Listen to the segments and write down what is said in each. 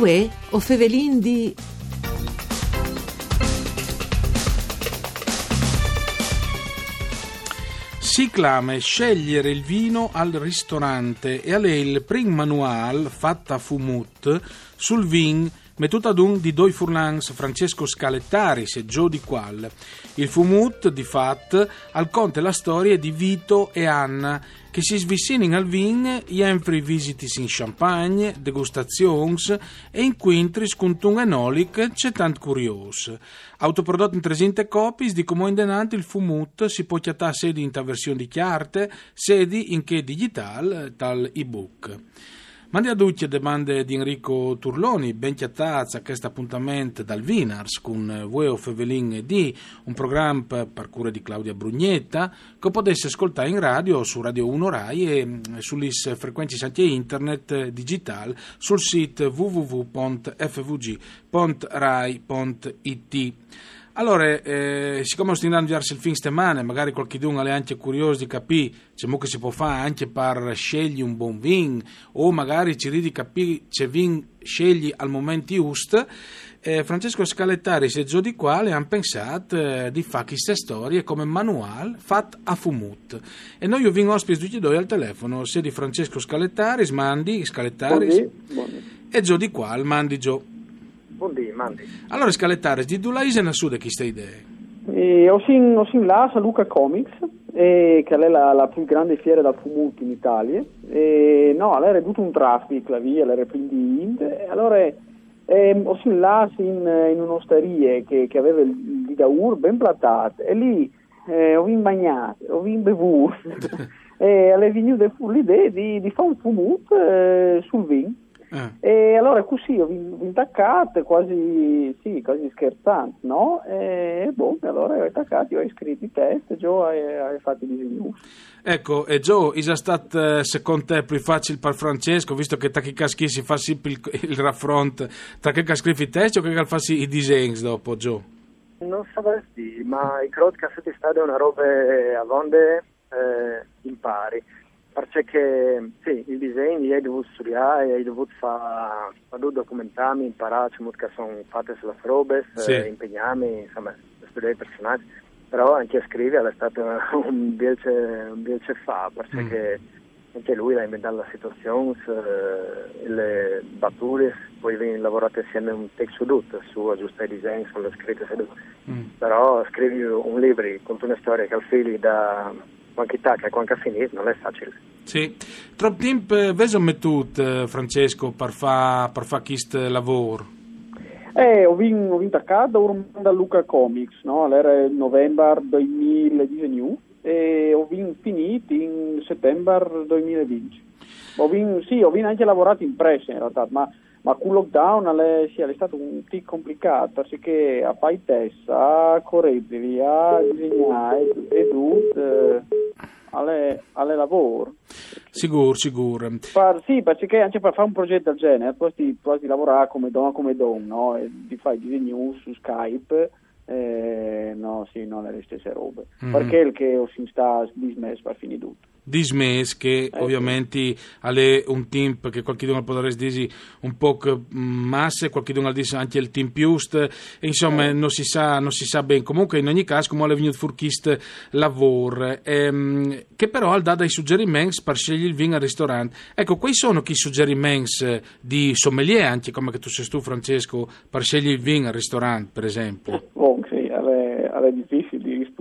Uè, o Fevelin di... Si clama scegliere il vino al ristorante. E a lei il prim manual fatta fumut sul vin mettuta d'un di doi furlans Francesco Scalettaris e Gio di Qual. Il fumut, di fat, al conte la storia di Vito e Anna che si svissinino al vin jenfri visitis in Champagne, degustazions e inquintris con un enolic c'è tant curios. Autoprodotto in 300 copies di come in denante il fumut si può chiattare sedi in versione di chiarte, sedi in che digital tal ebook. Mandi a tutti domande di Enrico Turloni, ben chiattazza a questo appuntamento dal Vinars con Vueo Fevelin e di un programma per cura di Claudia Brugnetta che potesse ascoltare in radio su Radio 1 Rai e sulle frequenze anche internet digitali sul sito www.fvg.rai.it. Allora, eh, siccome stiamo andando verso il fin settimana, magari qualcuno è anche curioso di capire c'è che si può fare anche per scegliere un buon vin o magari ci di capire se vin scegli al momento giusto, eh, Francesco Scalettari e Gio di Quale hanno pensato eh, di fare queste storie come manuale fatto a fumut. E noi io vengo ospiti tutti e due al telefono, sia di Francesco Scalettari, Mandi, Scalettari e Gio di Quale, Mandi Gio. Buondì, mandi. Allora, Scalettare, di due lei ne su di queste idee? E ho sin, ho sin là a Luca Comics, eh, che è la, la, più grande fiera da fumetto in Italia. E, no, lei era tutto un traffic, la via, lei era quindi Ind. E allora eh, ho sin là in, in un'osteria che, che aveva il Didaur ben plattato e lì eh, ho vinto bagnato, ho vinto bevuto e alle venuto l'idea di, di fare un fumetto eh, sul vino. Eh. E allora così ho intaccato quasi, sì, quasi scherzante, no? E boh, allora ho attaccato, ho scritto i test, Joe ha, fatto i disegni. Ecco, e Joe, è stato secondo te più facile per Francesco, visto che tra chi caschi si fa sempre il, il raffronto tra chi scrive i test o che fa i disegni dopo, Joe? Non sapresti, ma i crowd cassetti stati è una roba a vonde eh, impari perché sì, il disegno hai dovuto studiare, hai dovuto fare, dovuto documentarmi, imparare come sono fatte sulle robe, sì. eh, impegnarmi, insomma, studiare i personaggi, però anche scrivere è stato un bielce, fa, perché mm. anche lui ha inventato la situazione, eh, le battute, poi vengono lavorate assieme un testo tutto, su aggiustare i disegni, sulle scritte, mm. però scrivi un libro con una storia che al fili da qualche tacca qualche finito non è facile. Sì, troppo tempo veso mettuto eh, Francesco per fare per fa questo lavoro? Eh, ho vinto, ho vinto a casa da Luca Comics, no? Era novembre 2019 e ho vinto, finito in settembre 2020. Ho vinto, sì, ho vinto anche lavorato in pressa in realtà, ma ma con lockdown è, sì, è stato un po' complicato perché a fare test, a correre, a disegnare e tutto alle, alle lavoro. Sicuro, sicuro. Per, sì, perché anche per fare un progetto del genere, poi ti, poi ti lavorare come donna come donna, no? E ti fai disegni su Skype, eh, no, sì, non è le stesse robe. Mm-hmm. Perché il che si sta dismesso per finire tutto dismes che eh, ovviamente ha un team che qualcuno potrebbe dire un po' masse, qualcuno dice anche il team più insomma eh. non, si sa, non si sa bene comunque in ogni caso come è venuto furchist lavoro ehm, che però ha dato i suggerimenti per scegliere il vino al ristorante. Ecco quali sono i suggerimenti di sommelier anche come che tu sei tu Francesco. Per scegliere il vino al ristorante per esempio. Oh, sì, è, è difficile dos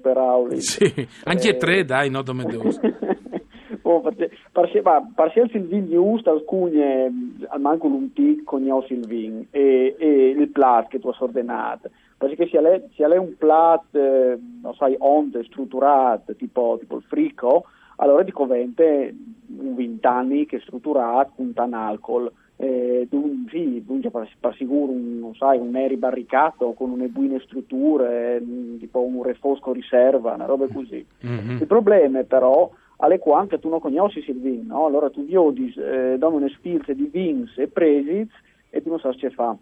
per auli. Sì, anche eh, tre dai, no come dos. oh, perché, perché, perché il vin giusto, alcuni al manco un tic cognosci il vin e, e il plat che tu hai ordinato. Perché se è, se un plat, eh, non sai, onde, strutturato, tipo, tipo il frico, allora ti convente un vint'anni che è strutturato con tan alcol eh, d'un, sì, d'un per, per sicuro un, sai, un eri barricato con une buone strutture, tipo un refosco riserva, una roba così. Mm-hmm. Il problema è però alle quante tu non conosci il vin, no? allora tu viodi, eh, danno una spilze di vins e presits e tu non sai che fa.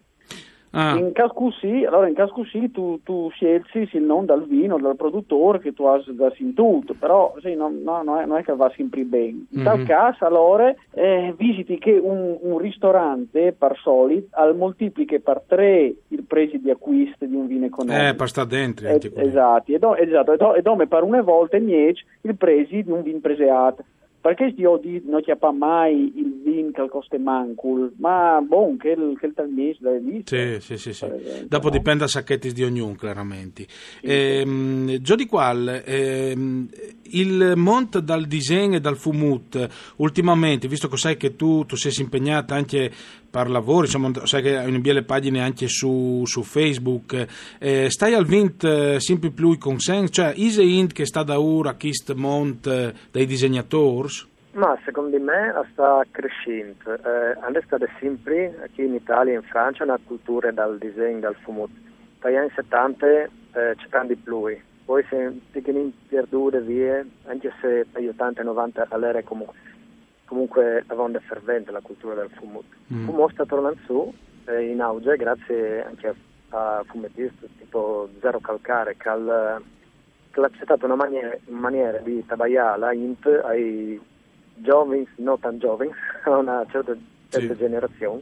Ah. In caso così, allora in caso così tu, tu scegli il nome dal vino, dal produttore che tu hai da tutto, però sì, no, no, no, è, non è che va sempre bene. In mm-hmm. tal caso allora eh, visiti che un, un, ristorante per solito al moltiplica per tre il prezzo di acquisto di un vino economico. Eh, per sta dentro. Eh, esatto, e, do, esatto, e, do, e do, per una volta niente il prezzo di un vino preseato perché io di, non c'è mai il vin che costa mancul, ma bon, che il, che il talmis da Sì, sì, sì, sì. Esempio, Dopo no? dipende da sacchetti di ognuno, chiaramente. Sì, ehm, sì. Di qual, ehm, il mont dal disegno e dal fumut, ultimamente, visto che sai che tu, tu sei impegnata anche per lavoro, insomma, sai che hai le pagine anche su, su Facebook, eh, stai al vint eh, sempre più consenso, cioè, is int che sta da ora, chist mont eh, dei disegnatori? Ma secondo me sta crescendo. Eh, adesso è sempre, qui in Italia e in Francia, una cultura dal disegno, dal fumo. Dagli anni 70 eh, c'è di più. Poi se si perdute via, anche se negli 80 e 90 all'era comunque, comunque avevano fervente la cultura del fumo. Mm. fumo sta tornando su, eh, in auge, grazie anche a, fumettisti tipo Zero Calcare, che, ha accettato una maniera, maniera di tabagliare la int ai giovani, non tan giovani, a una certa, certa sì. generazione,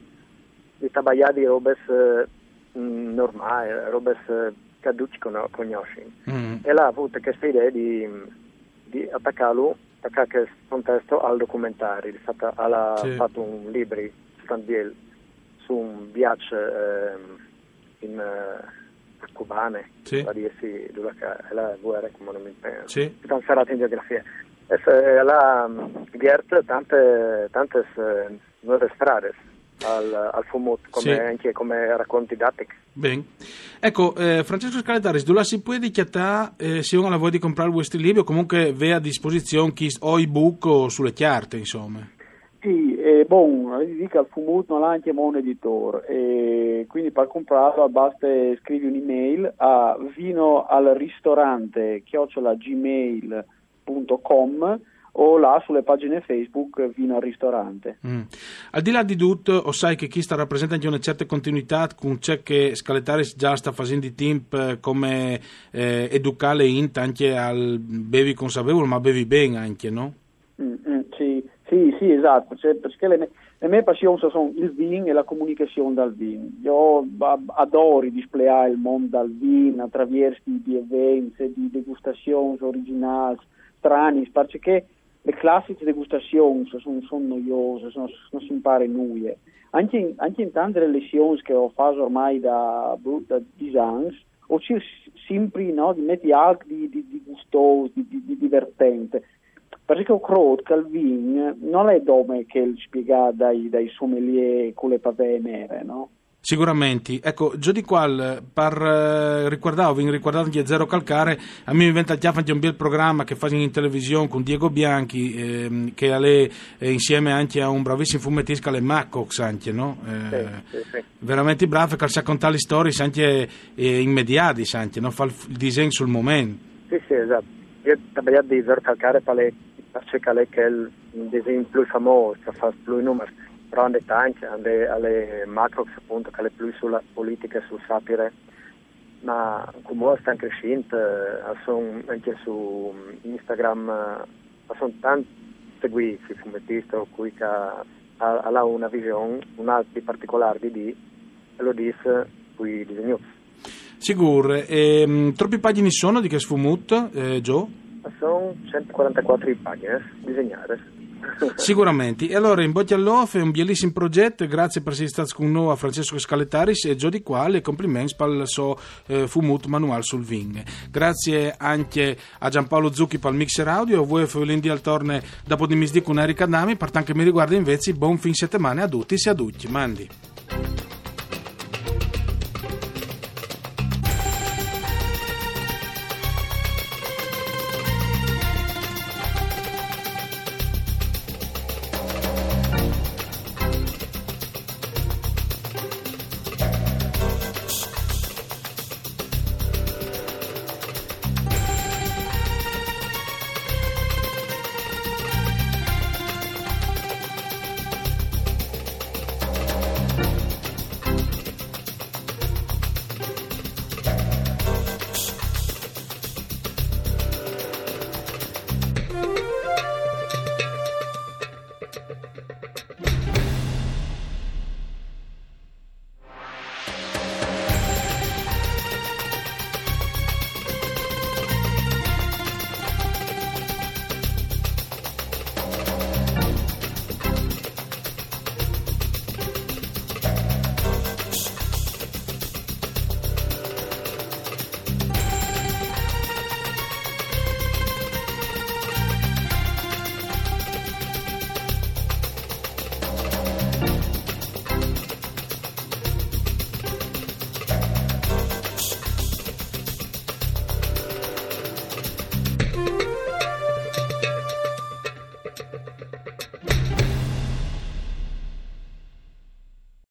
di tabagliare di robes eh, normali, robes che tutti conosci. Mm. E l'ha avuto questa idea di, di attaccarlo, attaccare questo contesto al documentario, ha sì. fatto un libro standbiel su un viaggio eh, in uh, cubane, sì. a dirsi dove la guerra come non mi penso, sì. in geografia. E la Gert tante, tante nuove strade al, al Fumut, come, sì. anche come racconti didattici. Bene. Ecco, eh, Francesco Scaletaris, dove si può dichiarare eh, se uno la vuole comprare vostro libro o comunque ve a disposizione chi o ebook o sulle carte, insomma? Sì, eh, bon, dica al Fumut non ha anche un editore, e quindi per comprarlo basta scrivi un'email a vino al ristorante chiocciola gmail.com www.vinoalristorante.com o là sulle pagine Facebook Vino al Ristorante. Mm. Al di là di tutto, o sai che chi sta rappresenta anche una certa continuità con ciò che Scaletaris già sta facendo di tempo eh, come eh, educare int anche al bevi consapevole, ma bevi bene anche, no? Mm, mm, sì, sì, sì, esatto, cioè, perché le, le mie passioni sono il vino e la comunicazione dal vino. Io adoro displayare il mondo dal vino attraverso di eventi, di degustazioni originali, strani, perché le classiche degustazioni sono, sono noiose, sono, non si impara nulla. Anche in, anche in tante lezioni che ho fatto ormai da, da designs, ho sempre no, di mettere altro di, di, di gustoso, di, di, di divertente. Perché ho creduto che il vino non è come che spiega dai, dai sommelier con le pave nere, no? Sicuramente, ecco, giù di qua, per eh, ricordare, vi ricordate che Zero Calcare, a me mi viene anche un bel programma che fa in televisione con Diego Bianchi, eh, che è eh, insieme anche a un bravissimo fumettista, le Maccox anche, no? Eh, sì, sì, sì. Veramente bravo, che sa contare le storie anche eh, immediati, anche, no? Fa il, il disegno sul momento. Sì, sì, esatto. Io ho di Zero Calcare per cercare che è il disegno più famoso, che fa più numeri hanno anche alle, alle macrox appunto che le più sulla politica sul sapere. Ma comunque stanno crescendo eh, sono anche su Instagram eh, sono tanti seguiti fumettisti cui che ha una visione un'altra particolare di D e lo dice qui disegno Sicuro, e, um, troppi pagine sono di che sfumut, eh, Joe? Sono 144 pagine disegnate Sicuramente. E allora in bocca all'off è un bellissimo progetto, grazie per essere stato con noi a Francesco Scaletaris e Gio di Quale, complimenti per il suo eh, fumut manuale sul Ving. Grazie anche a Giampaolo Zucchi per il mixer audio, a voi Feolindi al torne dopo di misdì con Erika Dami, per tanto che mi riguarda invece buon fin settimana a tutti e a tutti. Mandi.